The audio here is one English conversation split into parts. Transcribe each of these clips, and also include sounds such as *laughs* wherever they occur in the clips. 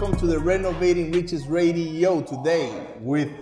welcome to the Renovating Riches Radio today with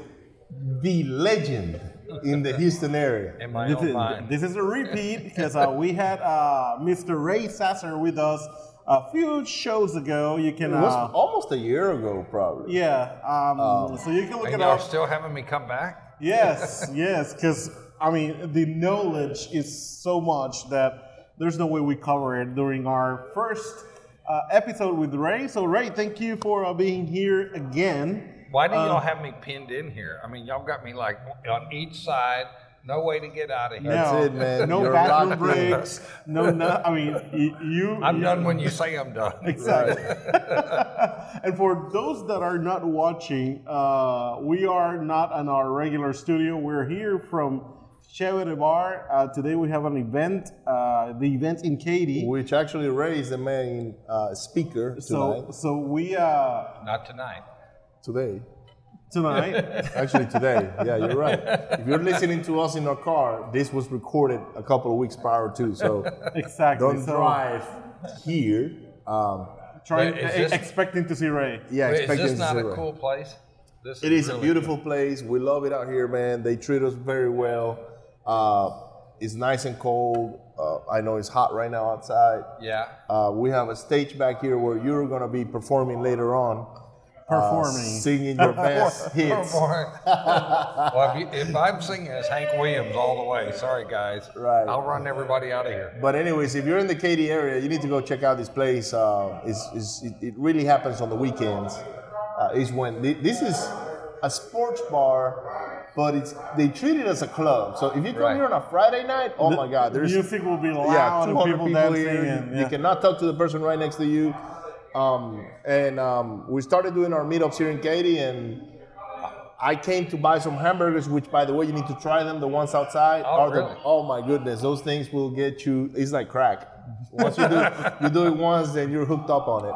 the legend in the Houston area. In my This is, this is a repeat because uh, we had uh, Mr. Ray Sasser with us a few shows ago. You can, It was uh, almost a year ago, probably. yeah. Um, so you can look and it y'all still having me come back? Yes, *laughs* yes, because I mean the knowledge is so much that there's no way we cover it during our first uh, episode with Ray. So Ray, thank you for uh, being here again. Why do Uh, y'all have me pinned in here? I mean, y'all got me like on each side, no way to get out of here. That's no, it, man. No You're bathroom locked breaks. No, no. I mean, y- you. I'm you- done when you say I'm done. *laughs* Exactly. *laughs* and for those that are not watching, uh, we are not in our regular studio. We're here from Chevrolet Bar. Uh, today we have an event. Uh, the event in Katy. Which actually Ray is the main uh, speaker tonight. So, so we uh, Not tonight. today. tonight. *laughs* Actually, today. Yeah, you're right. If you're listening to us in our car, this was recorded a couple of weeks prior to. So *laughs* exactly. don't so drive here. Um, Trying, Wait, is this- expecting to see Ray. yeah, Wait, is expecting this not a Ray. cool place? This It is a really beautiful place. We love it out here, man. They treat us very well. Uh, it's nice and cold. Uh, I know it's hot right now outside. Yeah. Uh, we have a stage back here where you're going to be performing later on. uh, Performing. singing your best *laughs* hits. *laughs* well, if, you, if I'm singing, it's Hank Williams all the way. Sorry, guys. Right. I'll run everybody out of here. But anyways, if you're in the Katy area, you need to go check out this place. Uh, it's, it's, it, it really happens on the weekends. Uh, is when thi- this is a sports bar, but it's they treat it as a club. So if you come Right. here on a Friday night, oh my God, there's music will be loud yeah, 200 people, people, dancing. here. and, You cannot talk to the person right next to you. Um, and um, we started doing our meetups here in Katy, and I came to buy some hamburgers, which, by the way, you need to try them. The ones outside Oh, are the, oh my goodness, those things will get you. It's like crack. Once you do, you do it once, then you're hooked up on it.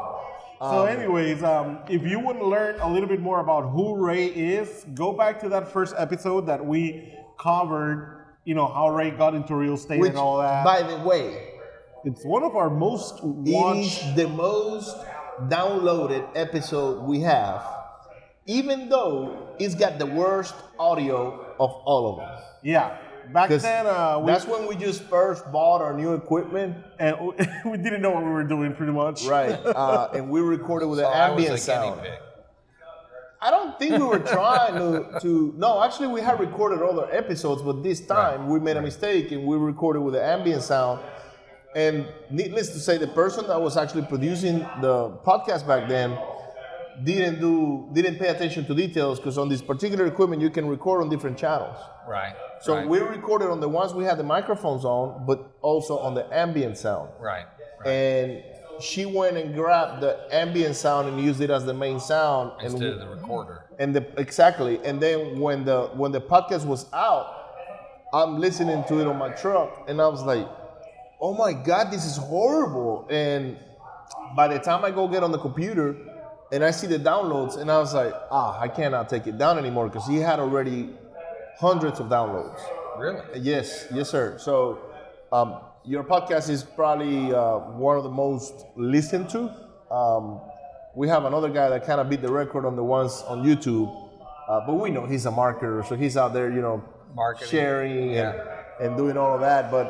So, anyways, um, if you want to learn a little bit more about who Ray is, go back to that first episode that we covered. You know how Ray got into real estate Which, and all that. by the way, it's one of our most it watched. is the most downloaded episode we have, even though it's got the worst audio of all of them. Yeah, back 'Cause then uh, we, that's when we just first bought our new equipment, and *laughs* we didn't know what we were doing pretty much. right? Uh, and we recorded with *laughs* So an I was ambient a sound. pig. I don't think we were trying to, to. No, actually, we had recorded other episodes, but this time we made a mistake and we recorded with the ambient sound. And needless to say, the person that was actually producing the podcast back then didn't do didn't pay attention to details because on this particular equipment you can record on different channels. Right. So right. we recorded on the ones we had the microphones on, but also on the ambient sound. Right. right. And she went and grabbed the ambient sound and used it as the main sound. and Instead of the recorder. and the exactly and then when the when the podcast was out i'm listening to it on my truck and i was like oh my god this is horrible and by the time i go get on the computer and i see the downloads and i was like ah i cannot take it down anymore because he had already hundreds of downloads Really? yes yes sir so um, your podcast is probably uh, one of the most listened to um, we have another guy that kind of beat the record on the ones on youtube uh, but we know he's a marketer so he's out there you know Marketing. sharing Yeah. and, and doing all of that but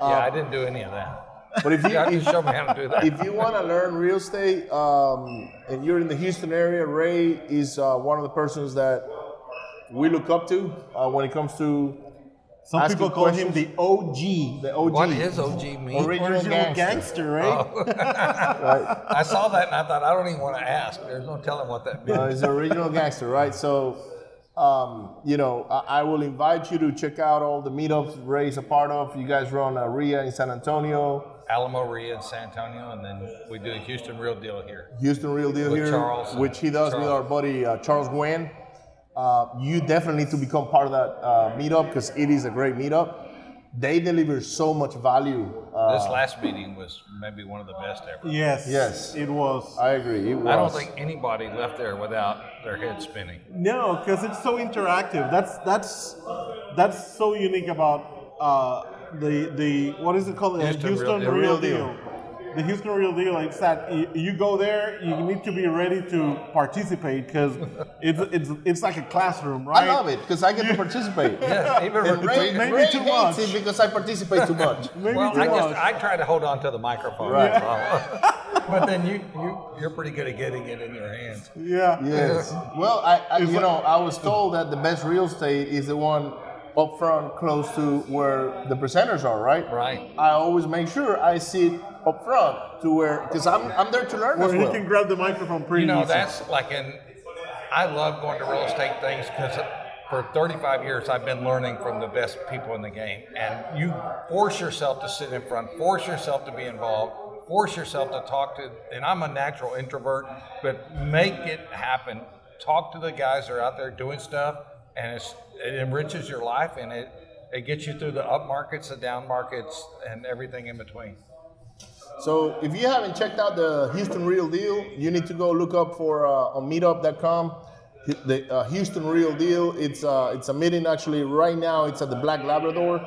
uh, yeah, I didn't do any of that. But if *laughs* you, You have to show me how to do that. if you want to learn real estate um, and you're in the Houston area, Ray is uh, one of the persons that we look up to uh, when it comes to Some people call him questions. the OG, the OG. What is OG mean? Original original gangster. gangster, right? *laughs* Right? I saw that and I thought I don't even want to ask. There's no telling what that means. Uh, he's an original gangster, right? So, um, you know, I, I will invite you to check out all the meetups Ray's a part of. You guys run a REIA in San Antonio, Alamo REIA in San Antonio, and then we do a Houston Real Deal here. Houston Real Deal With here, Charles. which he does with our buddy uh, Charles Gwen. Uh, you definitely need to become part of that uh, meetup because it is a great meetup. They deliver so much value. Uh, This last meeting was maybe one of the best ever. yes. Yes. It was. I agree. It was. I don't think anybody left there without their head spinning. No, because it's so interactive. That's that's that's so unique about uh, the the what is it called? The Houston Houston Real Real, Deal. Deal. the Houston Real Deal, it's that you, you go there, you need to be ready to participate because *laughs* it's, it's it's like a classroom, right? I love it because I get to participate. *laughs* Yes, even And Ray, Maybe Ray too hates much. it because I participate too much. *laughs* Maybe Well, too I just. I try to hold on to the microphone. Right. that's all. but then you you you're pretty good at getting it in your hands. yeah. Yes. Well, I, I you like- know I was told that the best real estate is the one up front, close to where the presenters are. Right. Right. I always make sure I sit up front to where because I'm I'm there to learn Where as he well. can grab the microphone pretty You know, easy. that's like in. I love going to real estate things because for 35 years I've been learning from the best people in the game, and you force yourself to sit in front, force yourself to be involved, force yourself to talk to. And I'm a natural introvert, but make it happen. Talk to the guys that are out there doing stuff, and it's, it enriches your life, and it it gets you through the up markets, the down markets, and everything in between. So if you haven't checked out the Houston Real Deal, you need to go look up for uh, on Meetup.com. The uh, Houston Real Deal. It's uh, it's a meeting actually right now. It's at the Black Labrador.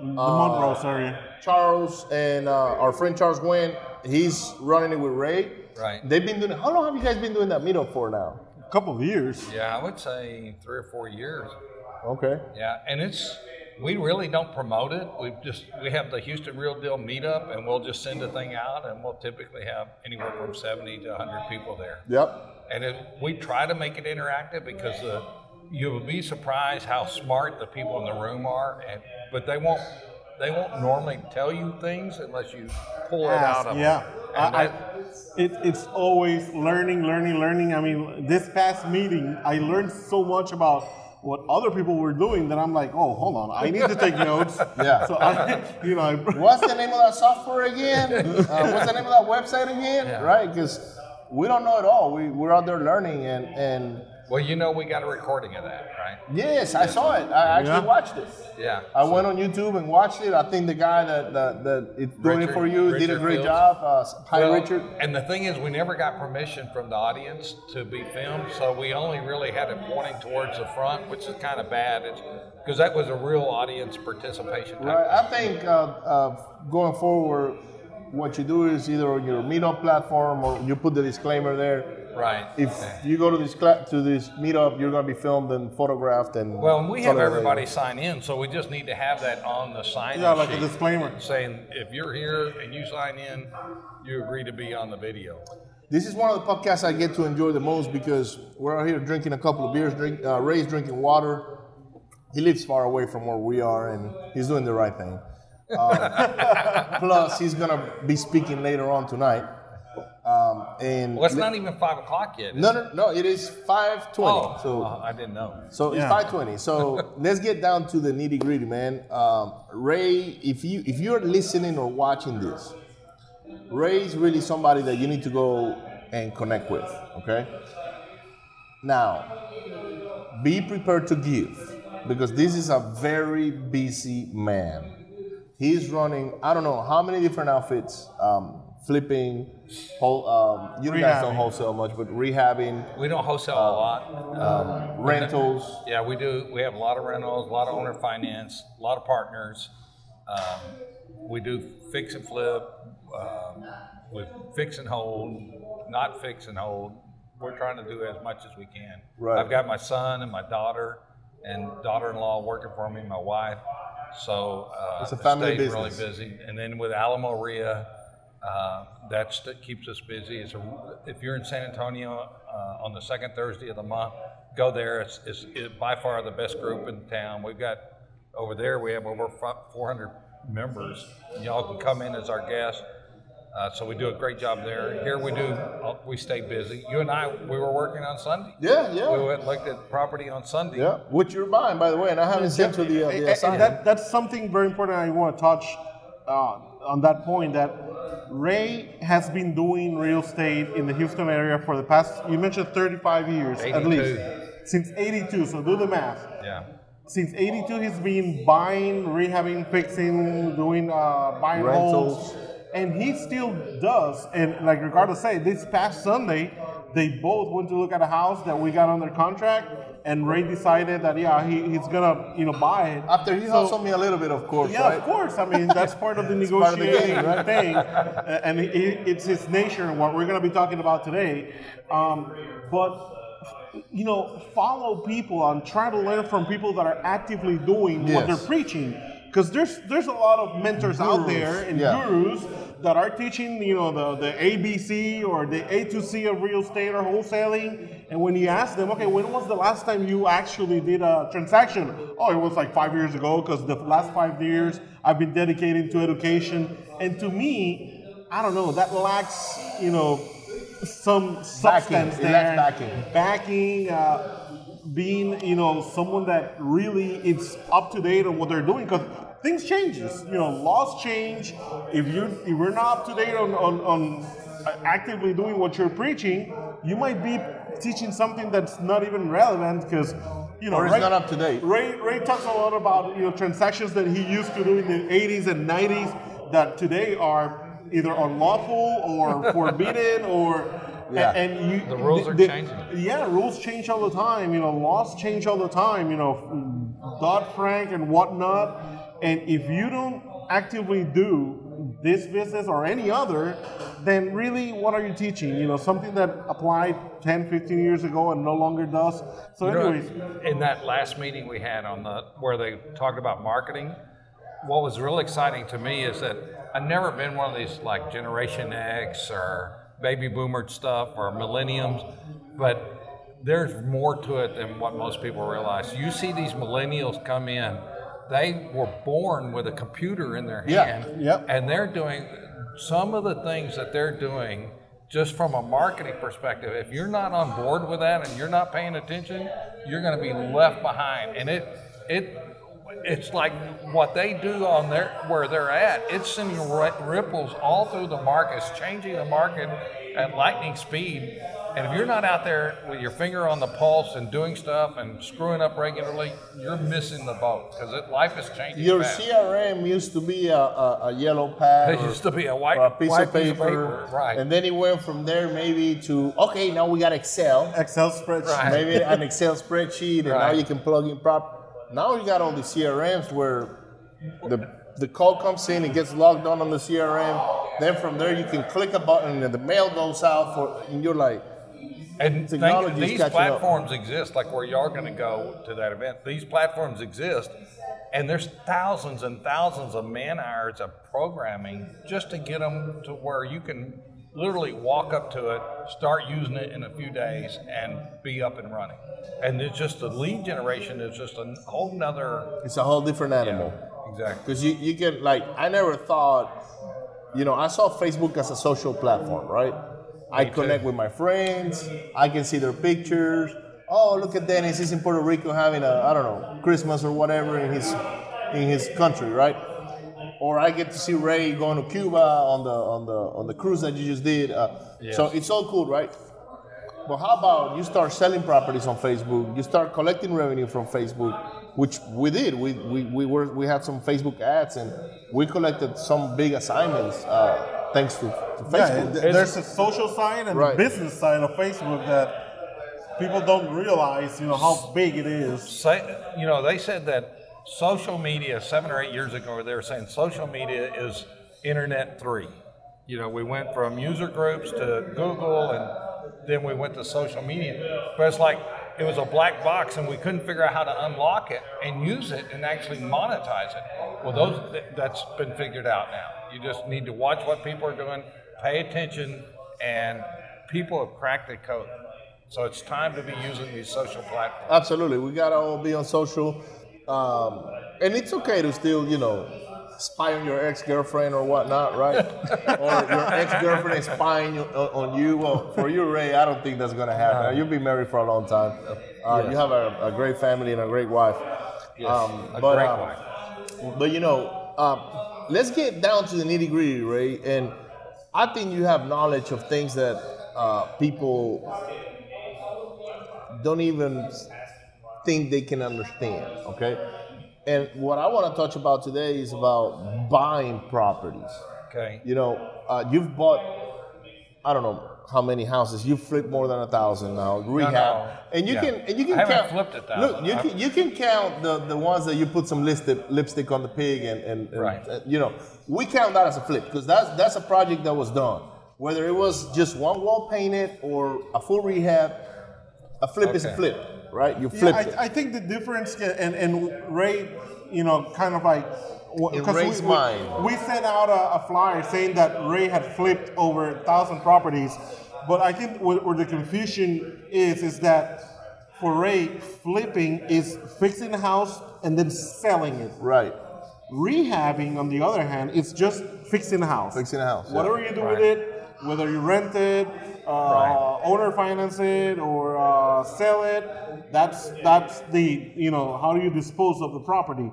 the Montrose area. Charles and uh, our friend Charles Gwen, he's running it with Ray. Right. They've been doing. How long have you guys been doing that meetup for now? A couple of years. Yeah, I would say three or four years. Okay. Yeah, and it's we really don't promote it. We just we have the Houston Real Deal meetup, and we'll just send a thing out, and we'll typically have anywhere from seventy to hundred people there. Yep. And it, we try to make it interactive because uh, you will be surprised how smart the people in the room are, and but they won't they won't normally tell you things unless you pull it out of yeah. them. Yeah. I, I, it, it's always learning, learning, learning. I mean, this past meeting, I learned so much about what other people were doing that I'm like, oh, hold on, I need to take notes. *laughs* Yeah. So I, *laughs* you know, I, What's the name of that software again? *laughs* Uh, what's the name of that website again? Yeah. Right? Because we don't know it all. We we're out there learning and and well, you know, we got a recording of that, right? yes, I saw it. I actually Yeah. watched it. Yeah. I went on YouTube and watched it. I think the guy that that, that is doing it for you did a great Fields. job. Uh, hi, Well, Richard. And the thing is, we never got permission from the audience to be filmed, so we only really had it pointing towards the front, which is kind of bad. Because that was a real audience participation. Type Right. I think uh, uh, going forward, what you do is either on your meetup platform or you put the disclaimer there. Right. If you go to this cla- to this meetup, you're going to be filmed and photographed and. Well, and we have everybody sign in, so we just need to have that on the sign. yeah, like a disclaimer. saying if you're here and you sign in, you agree to be on the video. This is one of the podcasts I get to enjoy the most because we're out here drinking a couple of beers. Drink, uh, Ray's drinking water. He lives far away from where we are, and he's doing the right thing. Um, plus, he's gonna be speaking later on tonight. Um, and Well, it's not even five o'clock yet. no, no, no. It is five twenty. Oh, so uh, I didn't know. So it's five twenty. So *laughs* let's get down to the nitty gritty, man. Um, Ray, if you if you're listening or watching this, Ray's really somebody that you need to go and connect with. Okay. Now, be prepared to give because this is a very busy man. He's running. I don't know how many different outfits. Um, flipping, whole. Um, you guys don't wholesale much, but rehabbing, We don't wholesale a lot. um, rentals. Yeah, we do. We have a lot of rentals, a lot of owner finance, a lot of partners. Um, we do fix and flip, um, with fix and hold, not fix and hold. We're trying to do as much as we can. Right. I've got my son and my daughter and daughter-in-law working for me, my wife. So uh, It's a family stays really busy. And then with Alamo REIA, uh, that's that keeps us busy. It's a, if you're in San Antonio uh, on the second Thursday of the month, go there. It's, it's it, by far the best group in town. We've got over there. We have over fi- 400 members. Y'all can come in as our guests. Uh, so we do a great job there. Here we do. Uh, we stay busy. You and I, we were working on Sunday. Yeah, yeah. We went and looked at property on Sunday. Yeah, which you're buying, by the way, and I haven't sent you the, uh, And- the and that, that's something very important I want to touch uh, on that point that Ray has been doing real estate in the Houston area for the past, you mentioned 35 years at least. Since 82, so do the math. Yeah. Since 82, he's been buying, rehabbing, fixing, doing uh, buying Rentals. homes. And he still does. And like Ricardo said, this past Sunday, they both went to look at a house that we got under contract, and Ray decided that yeah, he, he's gonna you know buy it. After he So- hustled me a little bit, of course, yeah, right? of course. I mean, that's part of the *laughs* part of the game, right? thing, and it, it's his nature and what we're going to be talking about today. Um, but you know, follow people and try to learn from people that are actively doing what they're preaching. Because there's there's a lot of mentors out there and yeah. gurus that are teaching, you know, the, the ABC or the A to C of real estate or wholesaling. And when you ask them, okay, when was the last time you actually did a transaction? Oh, it was like five years ago because the last five years I've been dedicating to education. And to me, I don't know, that lacks, you know, some substance It there. backing. Backing, uh, being, you know, someone that really is up to date on what they're doing because things changes. You know, laws change. If you if you're not up to date on, on, on actively doing what you're preaching, you might be teaching something that's not even relevant because you know Or it's Ray- not up to date. Ray Ray talks a lot about you know transactions that he used to do in the 80s and 90s that today are either unlawful or *laughs* forbidden or Yeah. and, and you The rules are the- changing. yeah, rules change all the time. You know, laws change all the time. You know, Dodd Frank and whatnot. And if you don't actively do this business or any other, then really, what are you teaching? You know, something that applied 10, 15 years ago and no longer does. So, You know, anyways, in that last meeting we had on the where they talked about marketing, what was real exciting to me is that I've never been one of these like Generation X or baby boomer stuff or millenniums, but there's more to it than what most people realize. You see these millennials come in, they were born with a computer in their Yeah, hand, yep. and they're doing some of the things that they're doing just from a marketing perspective. If you're not on board with that and you're not paying attention, you're going to be left behind. And it it it's like what they do on their where they're at. It's sending ripples all through the market. It's changing the market at lightning speed. And if you're not out there with your finger on the pulse and doing stuff and screwing up regularly, you're missing the boat because life is changing. Your fast. CRM used to be a, a, a yellow pad. It used to be a white, a piece, white of, paper, right? And then it went from there maybe to okay, now we got Excel, Excel spreadsheet. Right. maybe an Excel spreadsheet, and now you can plug in prop. Now you got all the CRMs where the the call comes in, it gets logged on on the CRM. Then from there you can click a button and the mail goes out for, and you're like, And Technology's think, these catching up. platforms exist, like where y'all going to go to that event. These platforms exist, and there's thousands and thousands of man hours of programming just to get them to where you can literally walk up to it, start using it in a few days, and be up and running. And it's just the lead generation is just a whole nother. it's a whole different animal. Exactly. Because you, you can, like, I never thought, you know, I saw Facebook as a social platform, right? I Me too. connect with my friends, I can see their pictures. Oh, look at Dennis, he's in Puerto Rico having a, I don't know, Christmas or whatever in his in his country, right? Or I get to see Ray going to Cuba on the on the on the cruise that you just did. Uh, So it's all cool, right? But how about you start selling properties on Facebook? You start collecting revenue from Facebook, which we did. We, we, we were we had some Facebook ads and we collected some big assignments uh, thanks to, to Facebook. th- there's a social side and Right. business side of Facebook that people don't realize, you know, how big it is. say, you know, they said that social media seven or eight years ago, they were saying social media is internet three. You know, we went from user groups to Google and then we went to social media. But it's like it was a black box and we couldn't figure out how to unlock it and use it and actually monetize it. Well, those th- that's been figured out now. You just need to watch what people are doing, pay attention, and people have cracked the code. So it's time to be using these social platforms. Absolutely, we gotta all be on social, um, and it's okay to still, you know, spy on your ex-girlfriend or whatnot, right? *laughs* or your ex-girlfriend is spying you- on, you. Well, for you, Ray, I don't think that's gonna happen. You've been married for a long time. Uh, You have a, a great family and a great wife. Um, a but, great um, wife. But you know, um, let's get down to the nitty gritty, Ray. And I think you have knowledge of things that uh, people don't even think they can understand. Okay. And what I want to touch about today is about buying properties. Okay. You know, uh, you've bought, I don't know, how many houses You've flipped more than a thousand now rehab, no. and you Yeah. can and you can I haven't count. flipped a thousand. Look, you I've- can you can count the the ones that you put some lipstick lipstick on the pig and and, and Right. uh, you know we count that as a flip because that's that's a project that was done. Whether it was just one wall painted or a full rehab, a flip is a flip, right? You flipped Yeah, flip it. I, I think the difference, ca- and, and Ray, you know, kind of like. w- In 'cause we, we, we sent out a, a flyer saying that Ray had flipped over a thousand properties, but I think where, where the confusion is is that for Ray, flipping is fixing the house and then selling it. right. Rehabbing, on the other hand, is just fixing the house. Fixing the house, yeah. Whatever you do with it, whether you rent it, uh, Right. owner finance it, or uh, sell it, that's that's the you know how do you dispose of the property.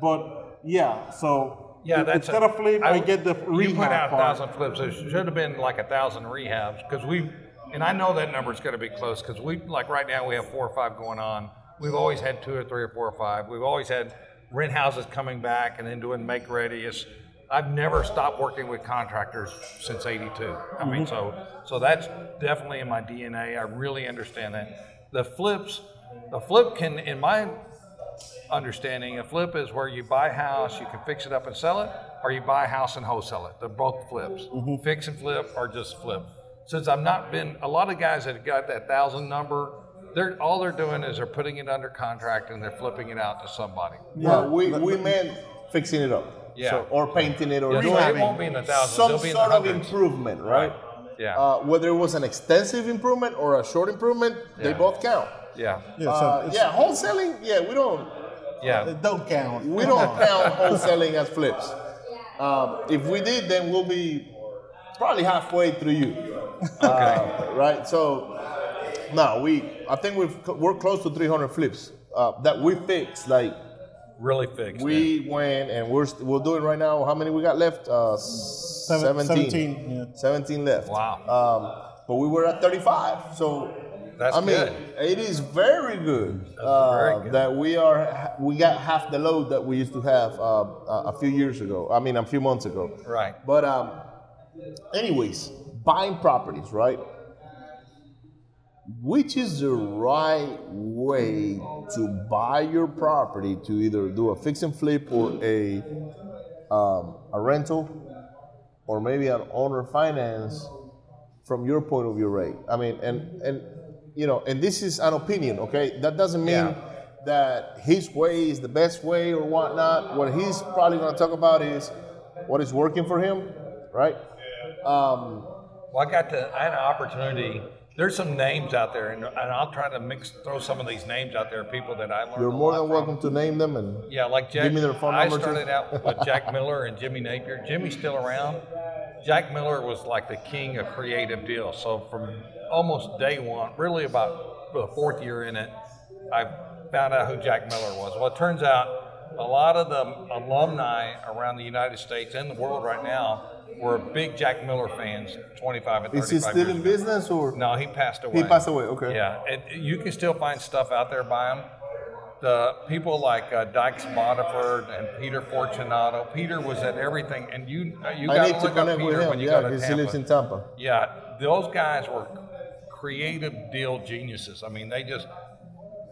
But yeah, so Yeah, that's instead a- of flip, I, get the rehab You put out a part. thousand flips. There should have been like a thousand rehabs because we, and I know that number is going to be close because we, like right now, we have four or five going on. We've always had two or three or four or five. We've always had rent houses coming back and then doing make ready. It's, I've never stopped working with contractors since '82. I mean, mm-hmm. so so that's definitely in my DNA. I really understand that. The flips, the flip can, in my understanding, a flip is where you buy a house, you can fix it up and sell it, or you buy a house and wholesale it. They're both flips. Mm-hmm. Fix and flip or just flip. Since I've not been, a lot of guys that have got that thousand number, they're all they're doing is they're putting it under contract and they're flipping it out to somebody. Well, we, we meant fixing it up. Yeah. So, or painting it or Yeah, doing so it won't be in the thousands. some It'll be in sort the of improvement, right? Yeah. Uh, whether it was an extensive improvement or a short improvement, they both count. yeah. Yeah, so Uh, it's- yeah, wholesaling, yeah, we don't Yeah. it don't count. we don't *laughs* count wholesaling as flips. Um, if we did, then we'll be probably halfway through you. *laughs* Uh, right? So, no, we. I think we've we're close to 300 flips uh, that we fixed. Like Really fixed. it. we went and we're st- we're doing right now. How many we got left? Uh, Seven- 17. 17, yeah. 17 left. Wow. Um, but we were at 35. So. That's I mean, good. it is very good, uh, very good. that we are we got half the load that we used to have uh, a few years ago. I mean, a few months ago. Right. But um, anyways, buying properties, right? Which is the right way to buy your property to either do a fix and flip or a um, a rental, or maybe an owner finance from your point of view, Ray? I mean, and and you know, and this is an opinion, okay? That doesn't mean Yeah. that his way is the best way or whatnot. What he's probably going to talk about is what is working for him, right? Um, Well, I got to, I had an opportunity. There's some names out there, and, and I'll try to mix, throw some of these names out there, people that I learned. you're more than from. welcome to name them and Yeah, like Jack. Give me their phone I number, too. started out *laughs* with Jack Miller and Jimmy Napier. Jimmy's still around. Jack Miller was like the king of creative deals. So from almost day one, really about the fourth year in it, I found out who Jack Miller was. Well, it turns out a lot of the alumni around the United States and the world right now were big Jack Miller fans 25 and 35 is he still years in ago. business or No, he passed away. he passed away? Okay. Yeah, and you can still find stuff out there by him. The people like uh, Dykes Bodiford and Peter Fortunato. Peter was at everything, and you uh, you got to look up Peter with when you Yeah, go to because he lives in Tampa. Tampa. Yeah, those guys were creative deal geniuses. I mean, they just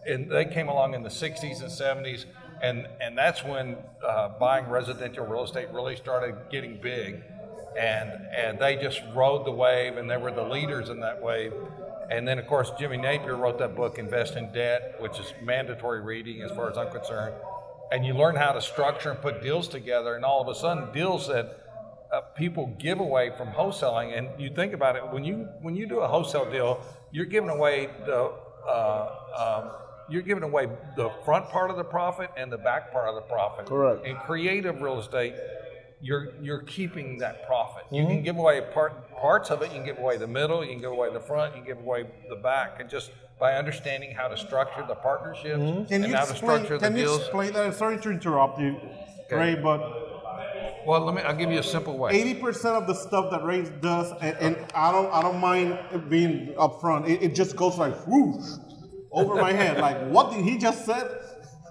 and they came along in the 60s and 70s, and and that's when uh, buying residential real estate really started getting big, and and they just rode the wave, and they were the leaders in that wave. And then, of course, Jimmy Napier wrote that book, Invest in Debt, which is mandatory reading as far as I'm concerned. And you learn how to structure and put deals together, and all of a sudden, deals that uh, people give away from wholesaling. And you think about it when you when you do a wholesale deal, you're giving away the uh, um, you're giving away the front part of the profit and the back part of the profit. Correct. In creative real estate, you're you're keeping that profit. You Mm-hmm. can give away part parts of it. You can give away the middle. You can give away the front. You can give away the back. And just by understanding how to structure the partnerships Mm-hmm. Can and you how to explain? structure the Can you deals. explain that? Sorry to interrupt you, Ray, but Well, let me. I'll give you a simple way. eighty percent of the stuff that Ray does, and, and I don't, I don't mind it being upfront. It, it just goes like whoosh over my head. Like, *laughs* what did he just said?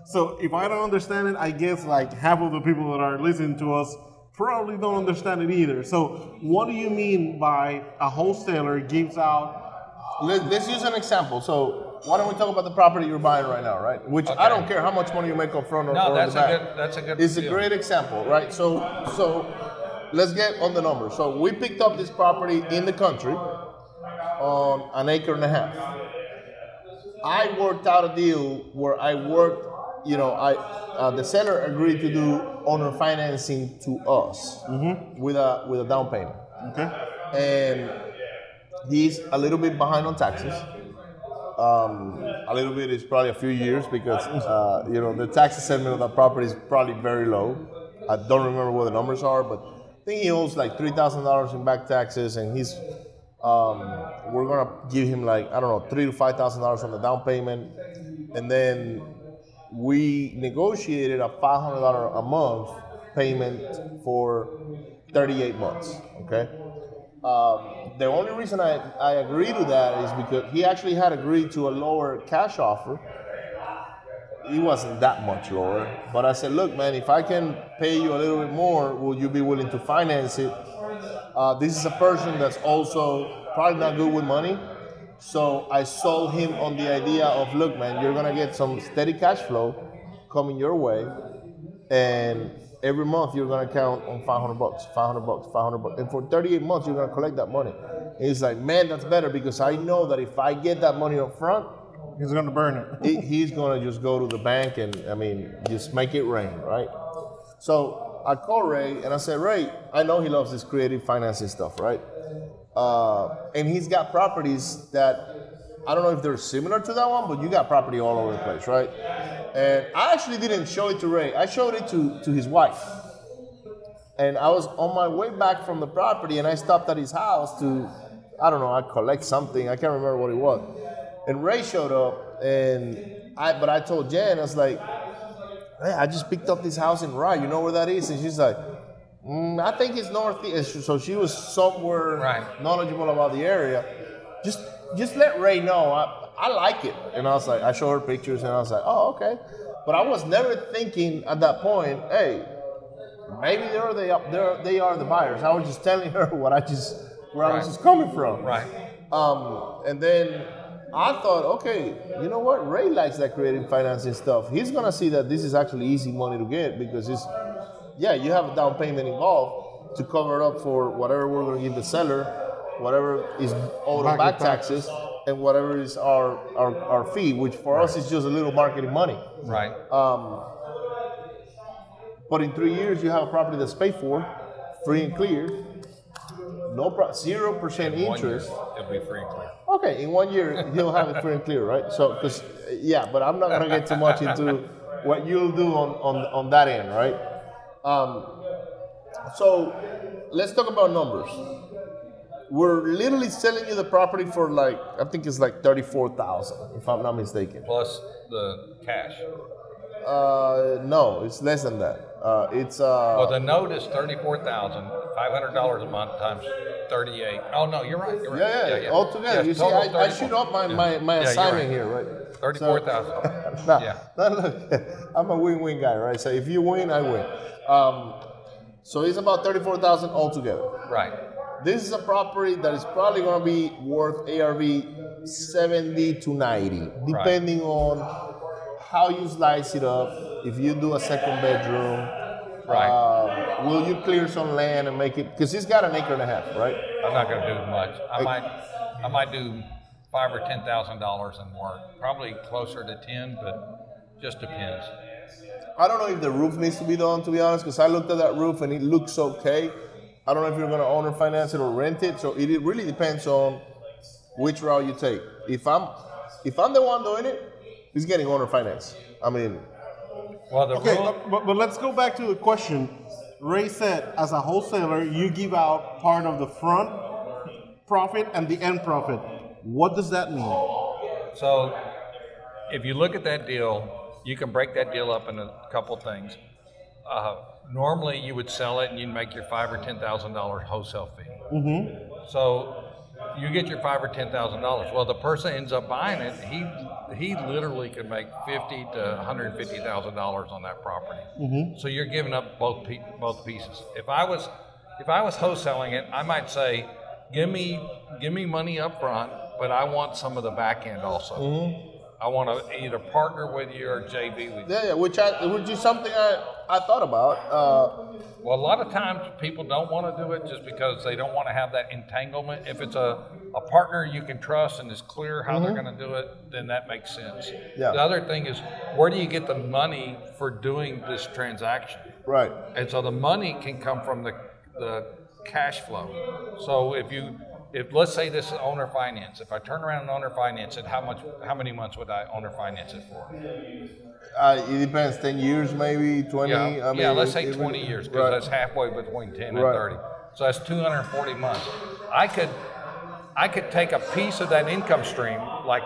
So if I don't understand it, I guess like half of the people that are listening to us probably don't understand it either. So, what do you mean by a wholesaler gives out? Let, us use an example. So, why don't we talk about the property you're buying right now, right? Which I don't care how much money you make up front or, No, or that's the a good- that's a good It's a great example, right? So, so let's get on the numbers. So, we picked up this property in the country on an acre and a half. I worked out a deal where I worked, you know, I uh, the seller agreed to do owner financing to us with a with a down payment, Okay. and he's a little bit behind on taxes. Um, a little bit is probably a few years because uh, you know the tax assessment of that property is probably very low. I don't remember what the numbers are, but I think he owes like three thousand dollars in back taxes, and he's um, we're gonna give him like I don't know three to five thousand dollars on the down payment, and then we negotiated a five hundred dollar a month payment for thirty eight months. Okay. Um, the only reason I, I agree to that is because he actually had agreed to a lower cash offer. It wasn't that much lower, but I said, look, man, if I can pay you a little bit more, will you be willing to finance it? Uh, this is a person that's also probably not good with money. So I sold him on the idea of, look, man, you're gonna get some steady cash flow coming your way, and every month you're gonna count on 500 bucks, 500 bucks, 500 bucks, and for 38 months you're gonna collect that money. And he's like, man, that's better because I know that if I get that money up front, He's going to burn it. he- he's gonna just go to the bank and I mean just make it rain, right? So I called Ray and I said, Ray, I know he loves this creative financing stuff, right? Uh, and he's got properties that I don't know if they're similar to that one, but you got property all over the place, right? And I actually didn't show it to Ray. I showed it to, to his wife. And I was on my way back from the property and I stopped at his house to, I don't know, I collect something. I can't remember what it was. And Ray showed up and I, but I told Jen, I was like, hey, I just picked up this house in Rye. You know where that is? And she's like, mm, I think it's northeast. So she was somewhere Right. knowledgeable about the area. Just, just let Ray know. I, I like it. And I was like, I showed her pictures and I was like, oh, okay. But I was never thinking at that point, hey, maybe they're they are they're, they are the buyers. I was just telling *laughs* her what I just where I was just coming from. Right. Um, and then I thought, okay, you know what? Ray likes that creative financing stuff. He's gonna see that this is actually easy money to get because it's yeah, you have a down payment involved to cover up for whatever we're gonna give the seller, whatever is owed on Back taxes, and whatever is our, our, our fee, which for us is just a little marketing money. Right. Um, but in three years, you have a property that's paid for, free and clear, no pro- zero percent year, interest. It'll be free and clear. Okay, in one year he'll have it free and clear, right? So, because yeah, but I'm not gonna get too much into what you'll do on on, on that end, right? Um, so let's talk about numbers. We're literally selling you the property for like I think it's like thirty four thousand, if I'm not mistaken. Plus the cash. Uh, no, it's less than that. Uh, it's uh, Well, the note is thirty-four thousand five hundred dollars a month times thirty-eight. Oh no, you're right. You're right. yeah, yeah, altogether. Yes, you see, I, I shoot up my, Yeah. my, my Yeah, assignment right. here, right? Thirty-four thousand. *laughs* Nah, Yeah. nah, look, *laughs* I'm a win-win guy, right? So if you win, I win. Um, so it's about thirty-four thousand altogether. Right. This is a property that is probably going to be worth ARV seventy to ninety, depending on how you slice it up. If you do a second bedroom, Right. um, will you clear some land and make it? Because it's got an acre and a half, right? I'm not going to do much. I might, I might do five or ten thousand dollars in work. Probably closer to ten, but just depends. I don't know if the roof needs to be done, to be honest, because I looked at that roof and it looks okay. I don't know if you're going to own or finance it or rent it. So it it really depends on which route you take. If I'm, if I'm the one doing it, it's getting owner finance. I mean, Well, the Okay, rule, but, but let's go back to the question. Ray said, as a wholesaler, you give out part of the front profit and the end profit. What does that mean? So, if you look at that deal, you can break that deal up into a couple things. Uh, normally, you would sell it and you'd make your five or ten thousand dollar wholesale fee. So, you get your five or ten thousand dollars. Well, the person ends up buying it. He he literally could make fifty to one hundred fifty thousand dollars on that property. Mm-hmm. So you're giving up both pe- both pieces. If I was if I was wholesaling it, I might say, give me give me money up front, but I want some of the back end also. Mm-hmm. I want to either partner with you or JV with you. Yeah, yeah, which I which is something I, I thought about. Uh, Well, a lot of times people don't want to do it just because they don't want to have that entanglement. If it's a, a partner you can trust and it's clear how they're going to do it, then that makes sense. Yeah. The other thing is, where do you get the money for doing this transaction? right. And so the money can come from the, the cash flow. So if you, if let's say this is owner finance, if I turn around and owner finance it, how much, how many months would I owner finance it for? Uh, it depends. Ten years, maybe twenty. Yeah, I mean, yeah. Let's say it 20 really- years because right. that's halfway between 10 and 30. So that's 240 months. I could, I could take a piece of that income stream, like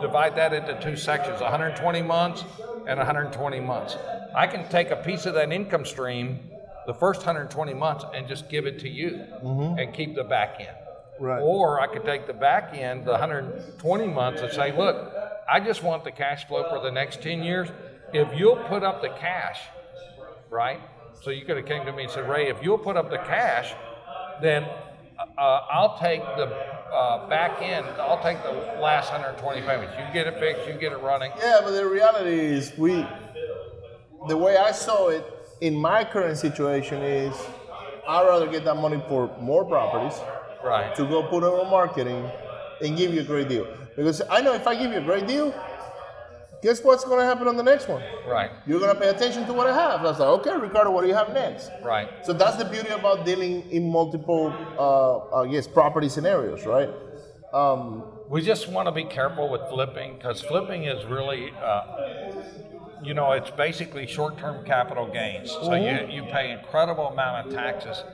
divide that into two sections: 120 months and 120 months. I can take a piece of that income stream, the first 120 months, and just give it to you, and keep the back end. Right. Or I could take the back end, the 120 months, and say, look, I just want the cash flow for the next 10 years. If you'll put up the cash, right? So you could have came to me and said, Ray, if you'll put up the cash, then uh, I'll take the uh, back end. I'll take the last 120 payments. You get it fixed. You get it running. Yeah, but the reality is, we, the way I saw it in my current situation is, I'd rather get that money for more properties Right. to go put it on marketing and give you a great deal. Because I know if I give you a great deal, guess what's going to happen on the next one? Right. You're going to pay attention to what I have. I was like, okay, Ricardo, what do you have next? Right. So that's the beauty about dealing in multiple, uh, I guess, property scenarios, right? Um, We just want to be careful with flipping because flipping is really, uh, you know, it's basically short-term capital gains. So you, you pay incredible amount of taxes.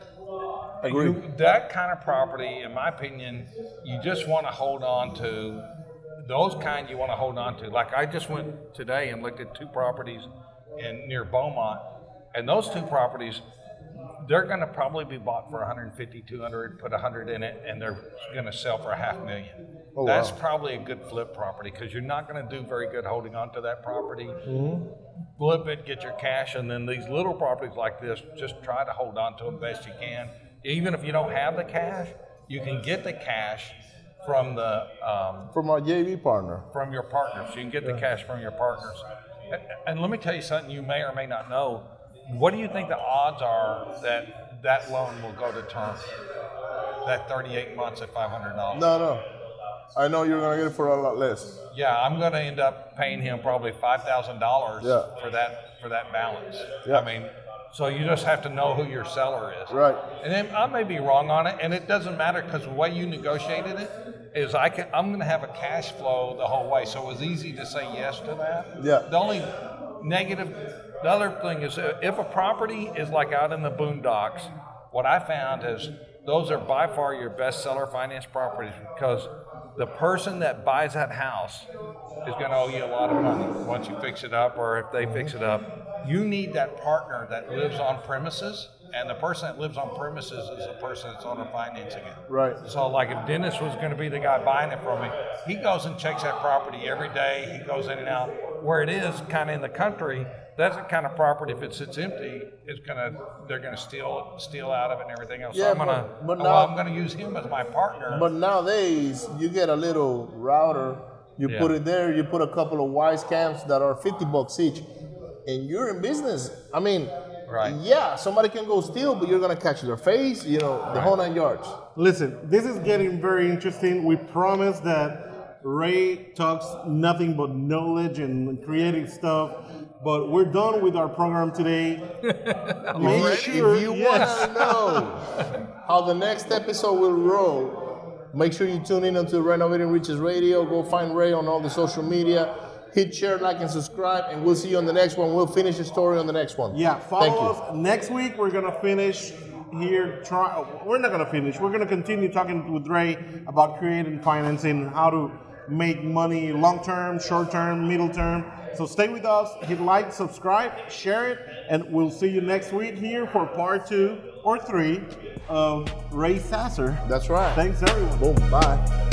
You, that kind of property, in my opinion, you just want to hold on to. Those kind you want to hold on to. Like I just went today and looked at two properties in near Beaumont, and those two properties, they're going to probably be bought for 150, 200, put 100 in it, and they're going to sell for a half million. Oh, That's wow. probably a good flip property because you're not going to do very good holding on to that property. Mm-hmm. Flip it, get your cash, and then these little properties like this, just try to hold on to them best you can. Even if you don't have the cash, you can get the cash from the um, from our JV partner. from your partners. You can get the cash from your partners. And, and let me tell you something you may or may not know. What do you think the odds are that that loan will go to term? That 38 months at $500. No, no. I know you're going to get it for a lot less. Yeah, I'm going to end up paying him probably five thousand dollars for that for that balance. Yeah. I mean, so you just have to know who your seller is. Right. And then I may be wrong on it, and it doesn't matter because the way you negotiated it is I can I'm going to have a cash flow the whole way, so it was easy to say yes to that. Yeah. The only negative, the other thing is uh, if a property is like out in the boondocks, what I found is those are by far your best seller finance properties because the person that buys that house is going to owe you a lot of money once you fix it up or if they fix it up. You need that partner that lives on premises, and the person that lives on premises is the person that's owner financing it. Right. So, like, if Dennis was going to be the guy buying it from me, he goes and checks that property every day. He goes in and out. Where it is, kind of in the country, that's the kind of property. If it sits empty, it's gonna they're gonna steal steal out of it and everything else. Yeah, so I'm gonna but- but oh, well, now- I'm gonna use him as my partner. But nowadays, you get a little router, you Yeah. put it there, you put a couple of Wyze cams that are 50 bucks each, and you're in business. I mean, Right. yeah, somebody can go steal, but you're going to catch their face, you know, the whole nine yards. Listen, this is getting very interesting. We promise that Ray talks nothing but knowledge and creative stuff, but we're done with our program today. *laughs* Make sure If sure, you yes. want to know how the next episode will roll, make sure you tune in onto Renovating Riches Radio. Go find Ray on all the social media. Hit share, like, and subscribe, and we'll see you on the next one. We'll finish the story on the next one. Yeah, follow us. Next week, we're going to finish here. Try, we're not going to finish. We're going to continue talking with Ray about creating financing, how to make money long term, short term, middle term. So stay with us. Hit like, subscribe, share it, And we'll see you next week here for part two or three of Ray Sasser. That's right. Thanks, everyone. Boom. Bye.